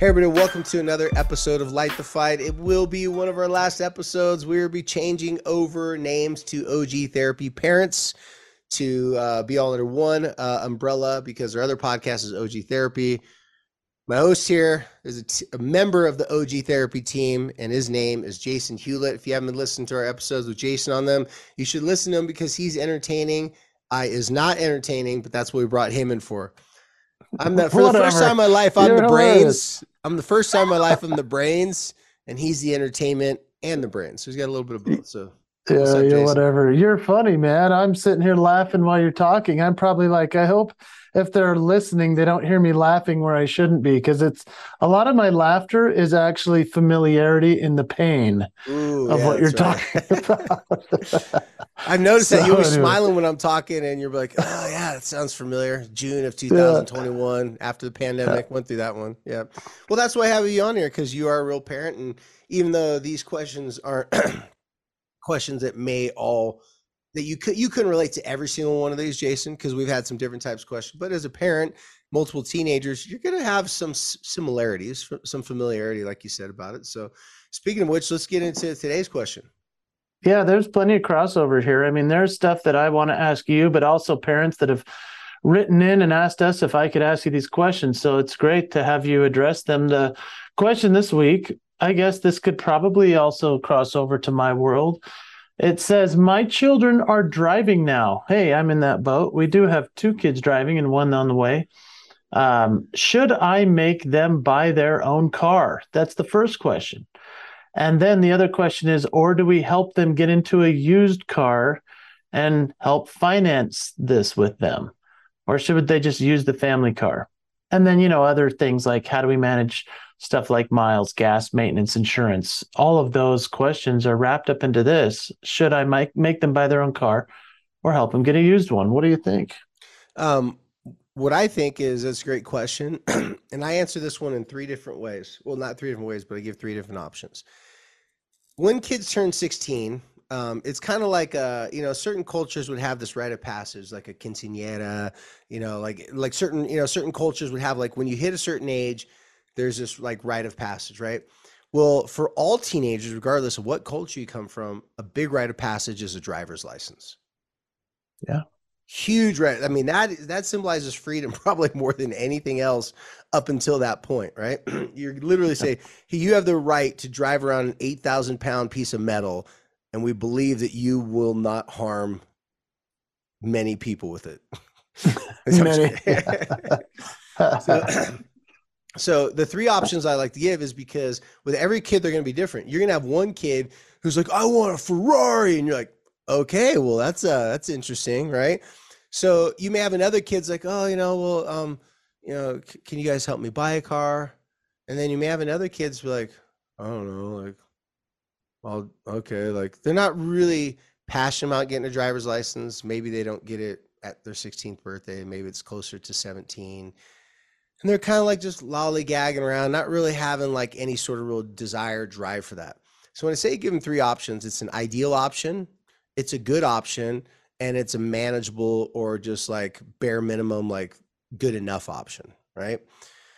Hey, everybody, welcome to another episode of Light the Fight. It will be one of our last episodes. We will be changing over names to OG Therapy Parents to uh, be all under one uh, umbrella because our other podcast is OG Therapy. My host here is a, t- a member of the OG Therapy team, and his name is Jason Hewlett. If you haven't listened to our episodes with Jason on them, you should listen to him because he's entertaining. I is not entertaining, but that's what we brought him in for. I'm the for the first time in my life. I'm You're the brains. I'm the first time in my life. I'm the brains, and he's the entertainment and the brains. So he's got a little bit of both. So yeah, yeah, whatever. You're funny, man. I'm sitting here laughing while you're talking. I'm probably like, I hope if they're listening, they don't hear me laughing where I shouldn't be because it's a lot of my laughter is actually familiarity in the pain Ooh, of yeah, what you're right. talking about. I've noticed so, that you were anyway. smiling when I'm talking, and you're like, "Oh yeah, that sounds familiar." June of 2021, yeah. after the pandemic, yeah. went through that one. Yeah. Well, that's why I have you on here because you are a real parent, and even though these questions aren't questions that may all that you could you couldn't relate to every single one of these, Jason, because we've had some different types of questions. But as a parent, multiple teenagers, you're going to have some similarities, some familiarity, like you said about it. So, speaking of which, let's get into today's question. Yeah, there's plenty of crossover here. I mean, there's stuff that I want to ask you, but also parents that have written in and asked us if I could ask you these questions. So it's great to have you address them. The question this week, I guess this could probably also cross over to my world it says, My children are driving now. Hey, I'm in that boat. We do have two kids driving and one on the way. Um, should I make them buy their own car? That's the first question. And then the other question is, or do we help them get into a used car and help finance this with them? Or should they just use the family car? And then, you know, other things like how do we manage stuff like miles, gas, maintenance, insurance, all of those questions are wrapped up into this. Should I make, make them buy their own car or help them get a used one? What do you think? Um, what I think is that's a great question. and I answer this one in three different ways. Well, not three different ways, but I give three different options. When kids turn 16, um, it's kind of like uh, you know certain cultures would have this rite of passage like a quinceañera you know like like certain you know certain cultures would have like when you hit a certain age there's this like rite of passage, right? Well, for all teenagers, regardless of what culture you come from, a big rite of passage is a driver's license. Yeah. Huge right. I mean, that that symbolizes freedom probably more than anything else up until that point, right? You're literally saying you have the right to drive around an 8,000 pound piece of metal, and we believe that you will not harm many people with it. many. so, so the three options I like to give is because with every kid they're going to be different. You're going to have one kid who's like, "I want a Ferrari," and you're like, "Okay, well that's uh that's interesting, right?" So you may have another kid's like, "Oh, you know, well, um, you know, c- can you guys help me buy a car?" And then you may have another kid's like, "I don't know, like, well, okay, like they're not really passionate about getting a driver's license. Maybe they don't get it at their 16th birthday. Maybe it's closer to 17." And they're kind of like just lollygagging around, not really having like any sort of real desire drive for that. So when I say give them three options, it's an ideal option, it's a good option, and it's a manageable or just like bare minimum, like good enough option, right?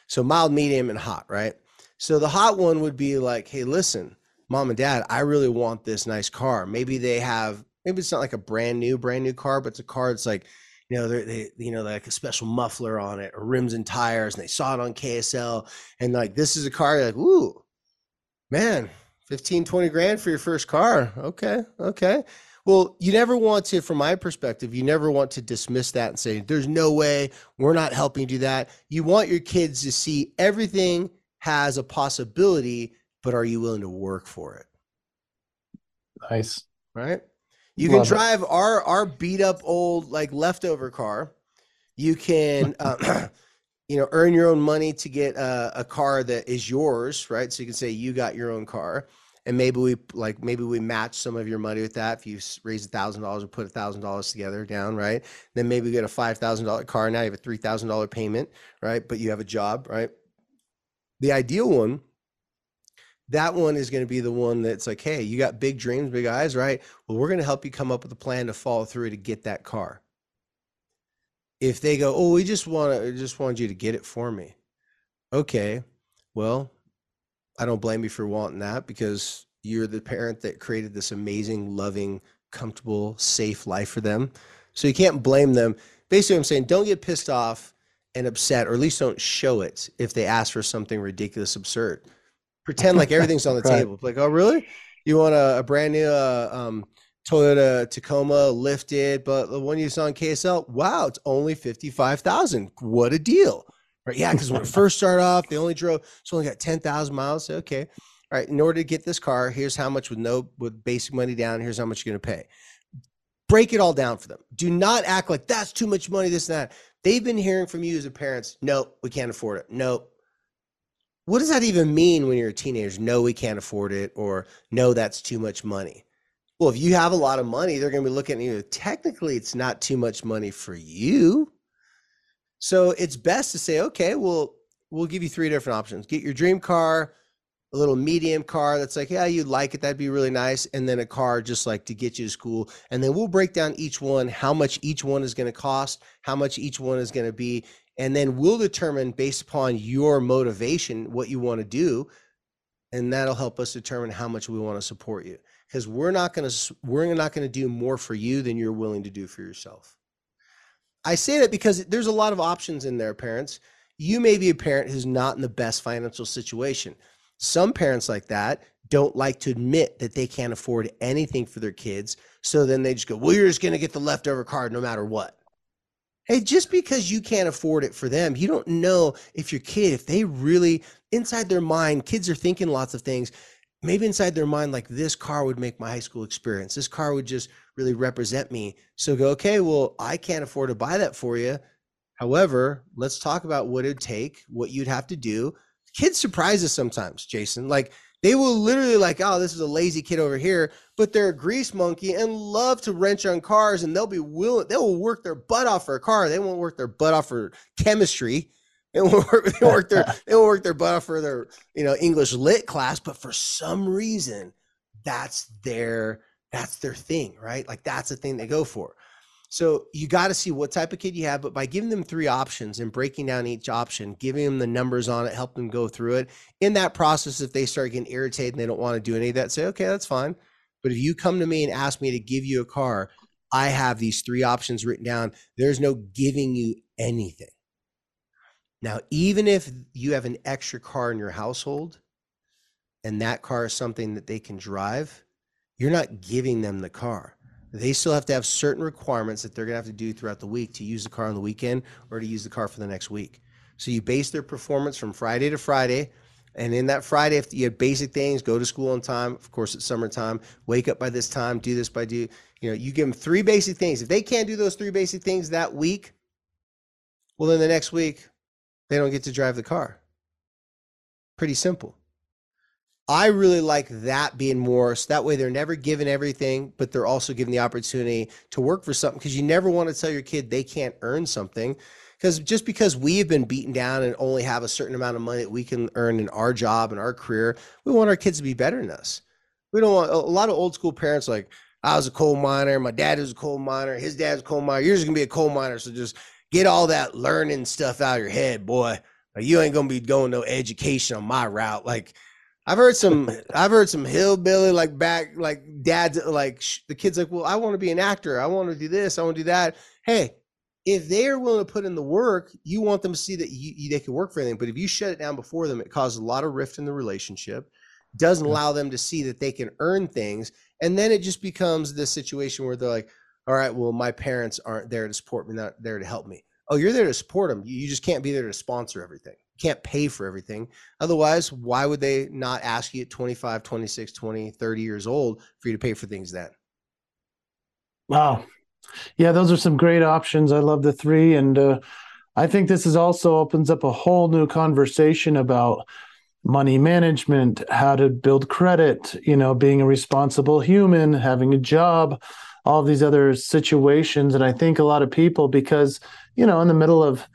So mild, medium, and hot, right? So the hot one would be like, hey, listen, mom and dad, I really want this nice car. Maybe they have, maybe it's not like a brand new, brand new car, but it's a car that's like you know, they, you know, like a special muffler on it or rims and tires, and they saw it on KSL. And like, this is a car, like, ooh, man, 15, 20 grand for your first car. Okay. Okay. Well, you never want to, from my perspective, you never want to dismiss that and say, there's no way we're not helping do that. You want your kids to see everything has a possibility, but are you willing to work for it? Nice. Right. You Love can drive it. our our beat up old like leftover car. You can, uh, you know, earn your own money to get a, a car that is yours, right? So you can say you got your own car and maybe we like maybe we match some of your money with that if you raise a thousand dollars or put a thousand dollars together down right then maybe you get a five thousand dollar car now you have a three thousand dollar payment right but you have a job right the ideal one that one is going to be the one that's like hey you got big dreams big eyes right well we're going to help you come up with a plan to follow through to get that car if they go oh we just want to just wanted you to get it for me okay well I don't blame you for wanting that because you're the parent that created this amazing, loving, comfortable, safe life for them. So you can't blame them. Basically, I'm saying don't get pissed off and upset, or at least don't show it if they ask for something ridiculous, absurd. Pretend like everything's on the right. table. Like, oh, really? You want a, a brand new uh, um, Toyota Tacoma lifted, but the one you saw on KSL, wow, it's only fifty-five thousand. What a deal! Right? Yeah, because when it first started off, they only drove, it's only got 10,000 miles. Okay. All right. In order to get this car, here's how much with no, with basic money down. Here's how much you're going to pay. Break it all down for them. Do not act like that's too much money, this and that. They've been hearing from you as a parents, no, we can't afford it. No. What does that even mean when you're a teenager? No, we can't afford it, or no, that's too much money. Well, if you have a lot of money, they're going to be looking at you. Technically, it's not too much money for you. So it's best to say, okay, well, we'll give you three different options. Get your dream car, a little medium car that's like, yeah, you'd like it. That'd be really nice. And then a car just like to get you to school. And then we'll break down each one, how much each one is going to cost, how much each one is going to be. And then we'll determine based upon your motivation what you want to do. And that'll help us determine how much we want to support you. Because we're not going to we're not going to do more for you than you're willing to do for yourself. I say that because there's a lot of options in there, parents. You may be a parent who's not in the best financial situation. Some parents like that don't like to admit that they can't afford anything for their kids. So then they just go, well, you're just going to get the leftover card no matter what. Hey, just because you can't afford it for them, you don't know if your kid, if they really, inside their mind, kids are thinking lots of things. Maybe inside their mind like this car would make my high school experience. This car would just really represent me. So go okay well i can't afford to buy that for you. However let's talk about what it'd take what you'd have to do. Kids surprise us sometimes jason. Like they will literally like oh this is a lazy kid over here but they're a grease monkey and love to wrench on cars and they'll be willing they will work their butt off for a car they won't work their butt off for chemistry they won't work, they won't work their they won't work their butt off for their you know English lit class, but for some reason, that's their that's their thing, right? Like that's the thing they go for. So you got to see what type of kid you have, but by giving them three options and breaking down each option, giving them the numbers on it, help them go through it. In that process, if they start getting irritated and they don't want to do any of that, say, okay, that's fine. But if you come to me and ask me to give you a car, I have these three options written down. There's no giving you anything. Now, even if you have an extra car in your household and that car is something that they can drive, you're not giving them the car. They still have to have certain requirements that they're going to have to do throughout the week to use the car on the weekend or to use the car for the next week. So you base their performance from Friday to Friday. And in that Friday, if you have basic things, go to school on time. Of course, it's summertime. Wake up by this time. Do this by do. You know, you give them three basic things. If they can't do those three basic things that week, well, then the next week they don't get to drive the car. Pretty simple. I really like that being more so that way they're never given everything, but they're also given the opportunity to work for something because you never want to tell your kid they can't earn something. Because just because we have been beaten down and only have a certain amount of money that we can earn in our job and our career, we want our kids to be better than us. We don't want a lot of old school parents like, I was a coal miner, my dad was a coal miner, his dad's a coal miner, you're just gonna be a coal miner. So just get all that learning stuff out of your head, boy. Like, you ain't gonna be going no education on my route. Like I've heard some, I've heard some hillbilly like back, like dads, like sh- the kids like, well, I want to be an actor. I want to do this. I want to do that. Hey, if they are willing to put in the work, you want them to see that you, you, they can work for anything. But if you shut it down before them, it causes a lot of rift in the relationship. Doesn't allow them to see that they can earn things, and then it just becomes this situation where they're like, all right, well, my parents aren't there to support me, not there to help me. Oh, you're there to support them. You just can't be there to sponsor everything. Can't pay for everything. Otherwise, why would they not ask you at 25, 26, 20, 30 years old for you to pay for things then? Wow. Yeah, those are some great options. I love the three. And uh, I think this is also opens up a whole new conversation about money management, how to build credit, you know, being a responsible human, having a job, all these other situations. And I think a lot of people, because, you know, in the middle of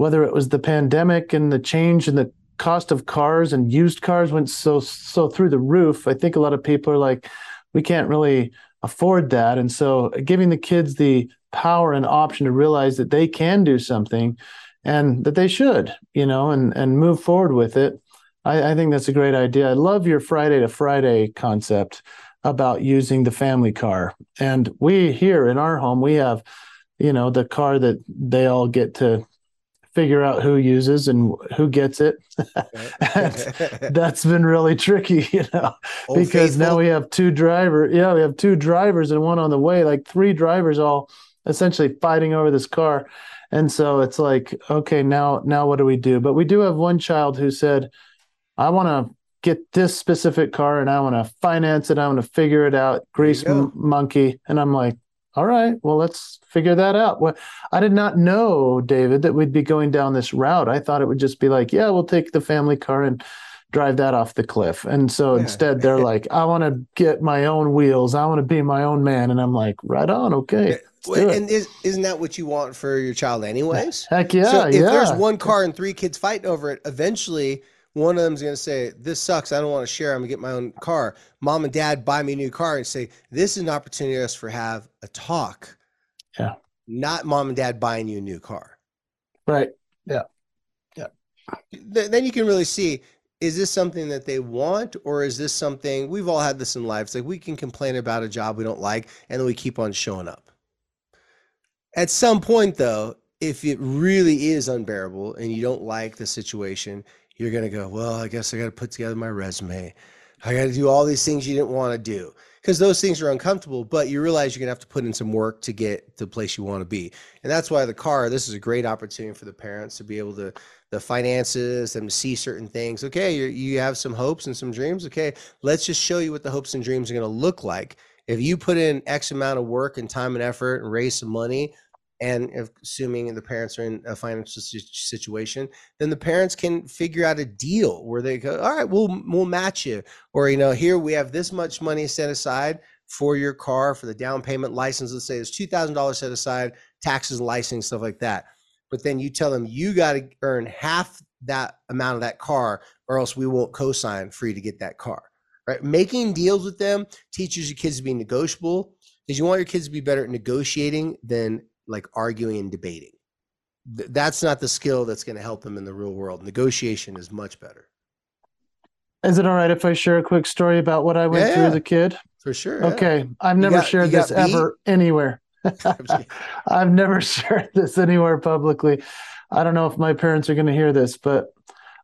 whether it was the pandemic and the change in the cost of cars and used cars went so so through the roof, I think a lot of people are like, we can't really afford that. And so giving the kids the power and option to realize that they can do something and that they should, you know, and and move forward with it. I, I think that's a great idea. I love your Friday to Friday concept about using the family car. And we here in our home, we have, you know, the car that they all get to figure out who uses and who gets it. that's been really tricky, you know, Old because faithful. now we have two drivers. Yeah, we have two drivers and one on the way, like three drivers all essentially fighting over this car. And so it's like, okay, now now what do we do? But we do have one child who said, I want to get this specific car and I want to finance it. I want to figure it out. Grease m- monkey. And I'm like, all right, well, let's figure that out. Well, I did not know, David, that we'd be going down this route. I thought it would just be like, yeah, we'll take the family car and drive that off the cliff. And so yeah. instead, they're like, I want to get my own wheels. I want to be my own man. And I'm like, right on, okay. Well, and is, isn't that what you want for your child, anyways? Heck yeah! So if yeah. there's one car and three kids fighting over it, eventually one of them's going to say, This sucks. I don't want to share. I'm going to get my own car. Mom and dad buy me a new car and say, This is an opportunity for us for have a talk. Yeah. Not mom and dad buying you a new car. Right. Yeah. Yeah. Then you can really see is this something that they want or is this something we've all had this in life? It's like we can complain about a job we don't like and then we keep on showing up. At some point, though, if it really is unbearable and you don't like the situation, you're going to go, well, I guess I got to put together my resume. I got to do all these things you didn't want to do because those things are uncomfortable, but you realize you're going to have to put in some work to get to the place you want to be. And that's why the car, this is a great opportunity for the parents to be able to, the finances, them to see certain things. Okay, you you have some hopes and some dreams. Okay, let's just show you what the hopes and dreams are going to look like. If you put in X amount of work and time and effort and raise some money, and assuming the parents are in a financial situation, then the parents can figure out a deal where they go, all right, we'll we'll match you, or you know, here we have this much money set aside for your car for the down payment license. Let's say it's two thousand dollars set aside, taxes, licensing, stuff like that. But then you tell them you got to earn half that amount of that car, or else we won't co-sign for you to get that car. Right? Making deals with them teaches your kids to be negotiable because you want your kids to be better at negotiating than like arguing and debating. Th- that's not the skill that's going to help them in the real world. Negotiation is much better. Is it all right if I share a quick story about what I went yeah, through as a kid? For sure. Okay. Yeah. I've never got, shared this ever anywhere. I've never shared this anywhere publicly. I don't know if my parents are going to hear this, but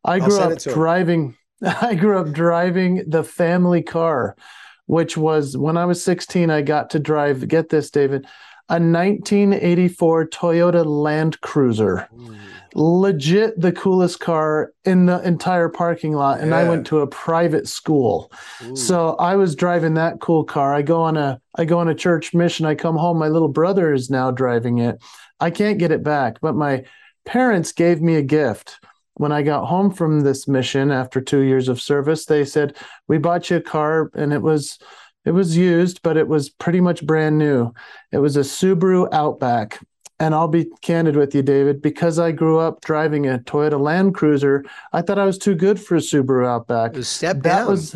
I grew up driving. I grew up driving the family car, which was when I was 16. I got to drive. Get this, David a 1984 Toyota Land Cruiser. Ooh. Legit the coolest car in the entire parking lot. And yeah. I went to a private school. Ooh. So I was driving that cool car. I go on a I go on a church mission. I come home. My little brother is now driving it. I can't get it back, but my parents gave me a gift. When I got home from this mission after two years of service, they said, We bought you a car and it was it was used, but it was pretty much brand new. It was a Subaru Outback. And I'll be candid with you, David, because I grew up driving a Toyota Land Cruiser, I thought I was too good for a Subaru Outback. It was step that down. was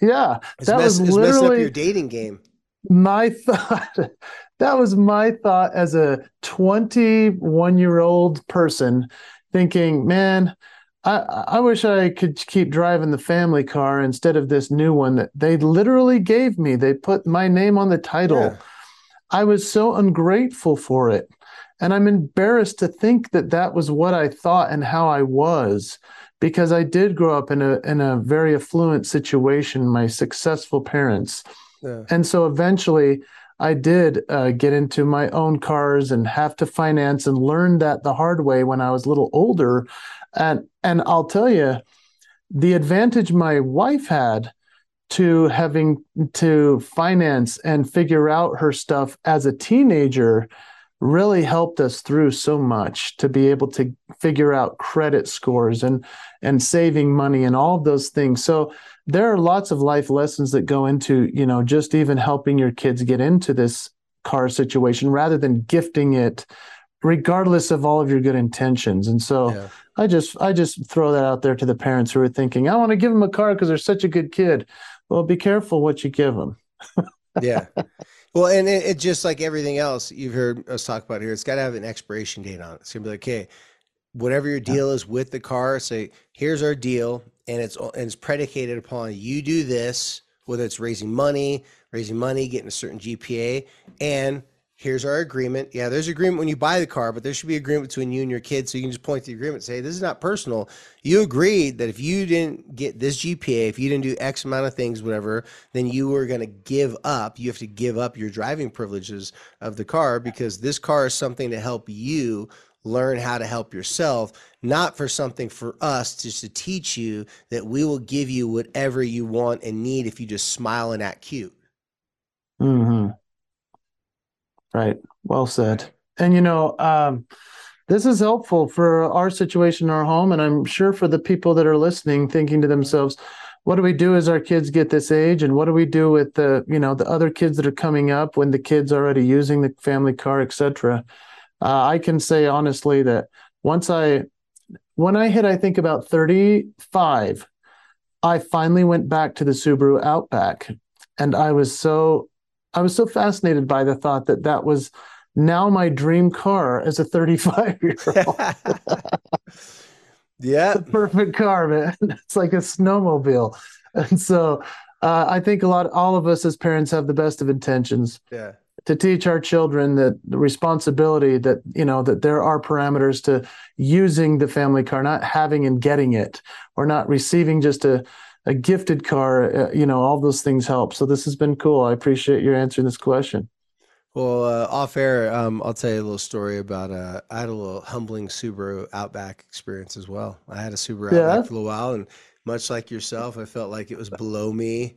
yeah. It's that mess, was literally up your dating game. My thought that was my thought as a 21 year old person thinking, man, I, I wish I could keep driving the family car instead of this new one that they literally gave me. They put my name on the title. Yeah. I was so ungrateful for it. And I'm embarrassed to think that that was what I thought and how I was because I did grow up in a in a very affluent situation, my successful parents. Yeah. And so eventually I did uh, get into my own cars and have to finance and learn that the hard way when I was a little older and and I'll tell you, the advantage my wife had to having to finance and figure out her stuff as a teenager really helped us through so much to be able to figure out credit scores and and saving money and all of those things. So there are lots of life lessons that go into you know just even helping your kids get into this car situation rather than gifting it regardless of all of your good intentions. And so yeah. i just i just throw that out there to the parents who are thinking i want to give them a car because they're such a good kid. Well be careful what you give them yeah. Well, and it, it, just like everything else you've heard us talk about here, it's got to have an expiration date on it. It's gonna be like, okay, whatever your deal is with the car, say, here's our deal, and it's and it's predicated upon you do this, whether it's raising money, raising money, getting a certain GPA, and here's our agreement. Yeah, there's agreement when you buy the car, but there should be agreement between you and your kids. So you can just point to the agreement and say, this is not personal. You agreed that if you didn't get this GPA, if you didn't do X amount of things, whatever, then you were going to give up. You have to give up your driving privileges of the car because this car is something to help you learn how to help yourself, not for something for us just to teach you that we will give you whatever you want and need if you just smile and act cute. Mm-hmm. Right. Well said. And you know, um, this is helpful for our situation in our home, and I'm sure for the people that are listening, thinking to themselves, "What do we do as our kids get this age, and what do we do with the you know the other kids that are coming up when the kids already using the family car, etc." Uh, I can say honestly that once I, when I hit, I think about 35, I finally went back to the Subaru Outback, and I was so I was so fascinated by the thought that that was now my dream car as a 35 year old. yeah. the perfect car, man. It's like a snowmobile. And so uh, I think a lot, all of us as parents have the best of intentions. Yeah. To teach our children that the responsibility that, you know, that there are parameters to using the family car, not having and getting it, or not receiving just a, a gifted car, uh, you know, all those things help. So this has been cool. I appreciate your answering this question. Well, uh, off air, um, I'll tell you a little story about. Uh, I had a little humbling Subaru Outback experience as well. I had a Subaru yeah. Outback for a little while, and much like yourself, I felt like it was below me.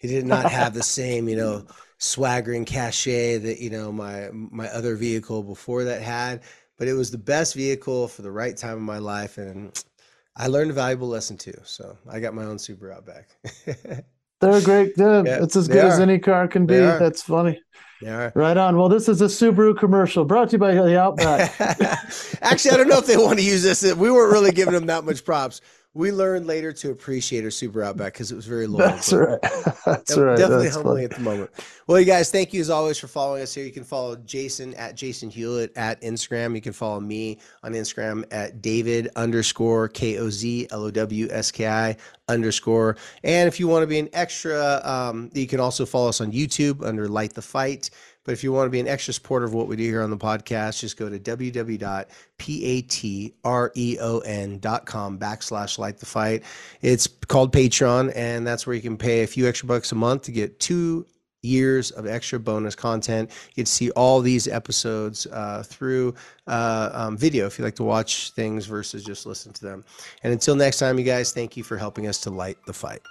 It did not have the same, you know, swaggering cachet that you know my my other vehicle before that had. But it was the best vehicle for the right time of my life, and I learned a valuable lesson too. So I got my own Subaru Outback. They're great. Yeah, it's as good as any car can be. That's funny. Yeah. Right on. Well, this is a Subaru commercial brought to you by the Outback. Actually, I don't know if they want to use this. We weren't really giving them that much props we learned later to appreciate our Subaru Outback because it was very low. That's right. That's right. Definitely That's humbling funny. at the moment. Well, you guys, thank you as always for following us here. You can follow Jason at Jason Hewlett at Instagram. You can follow me on Instagram at David underscore K O Z L O W S K I underscore. And if you want to be an extra, um, you can also follow us on YouTube under Light the Fight. But if you want to be an extra supporter of what we do here on the podcast, just go to www.patreon.com backslash light the fight. It's called Patreon, and that's where you can pay a few extra bucks a month to get two years of extra bonus content. You to see all these episodes uh, through uh, um, video if you like to watch things versus just listen to them. And until next time, you guys, thank you for helping us to light the fight.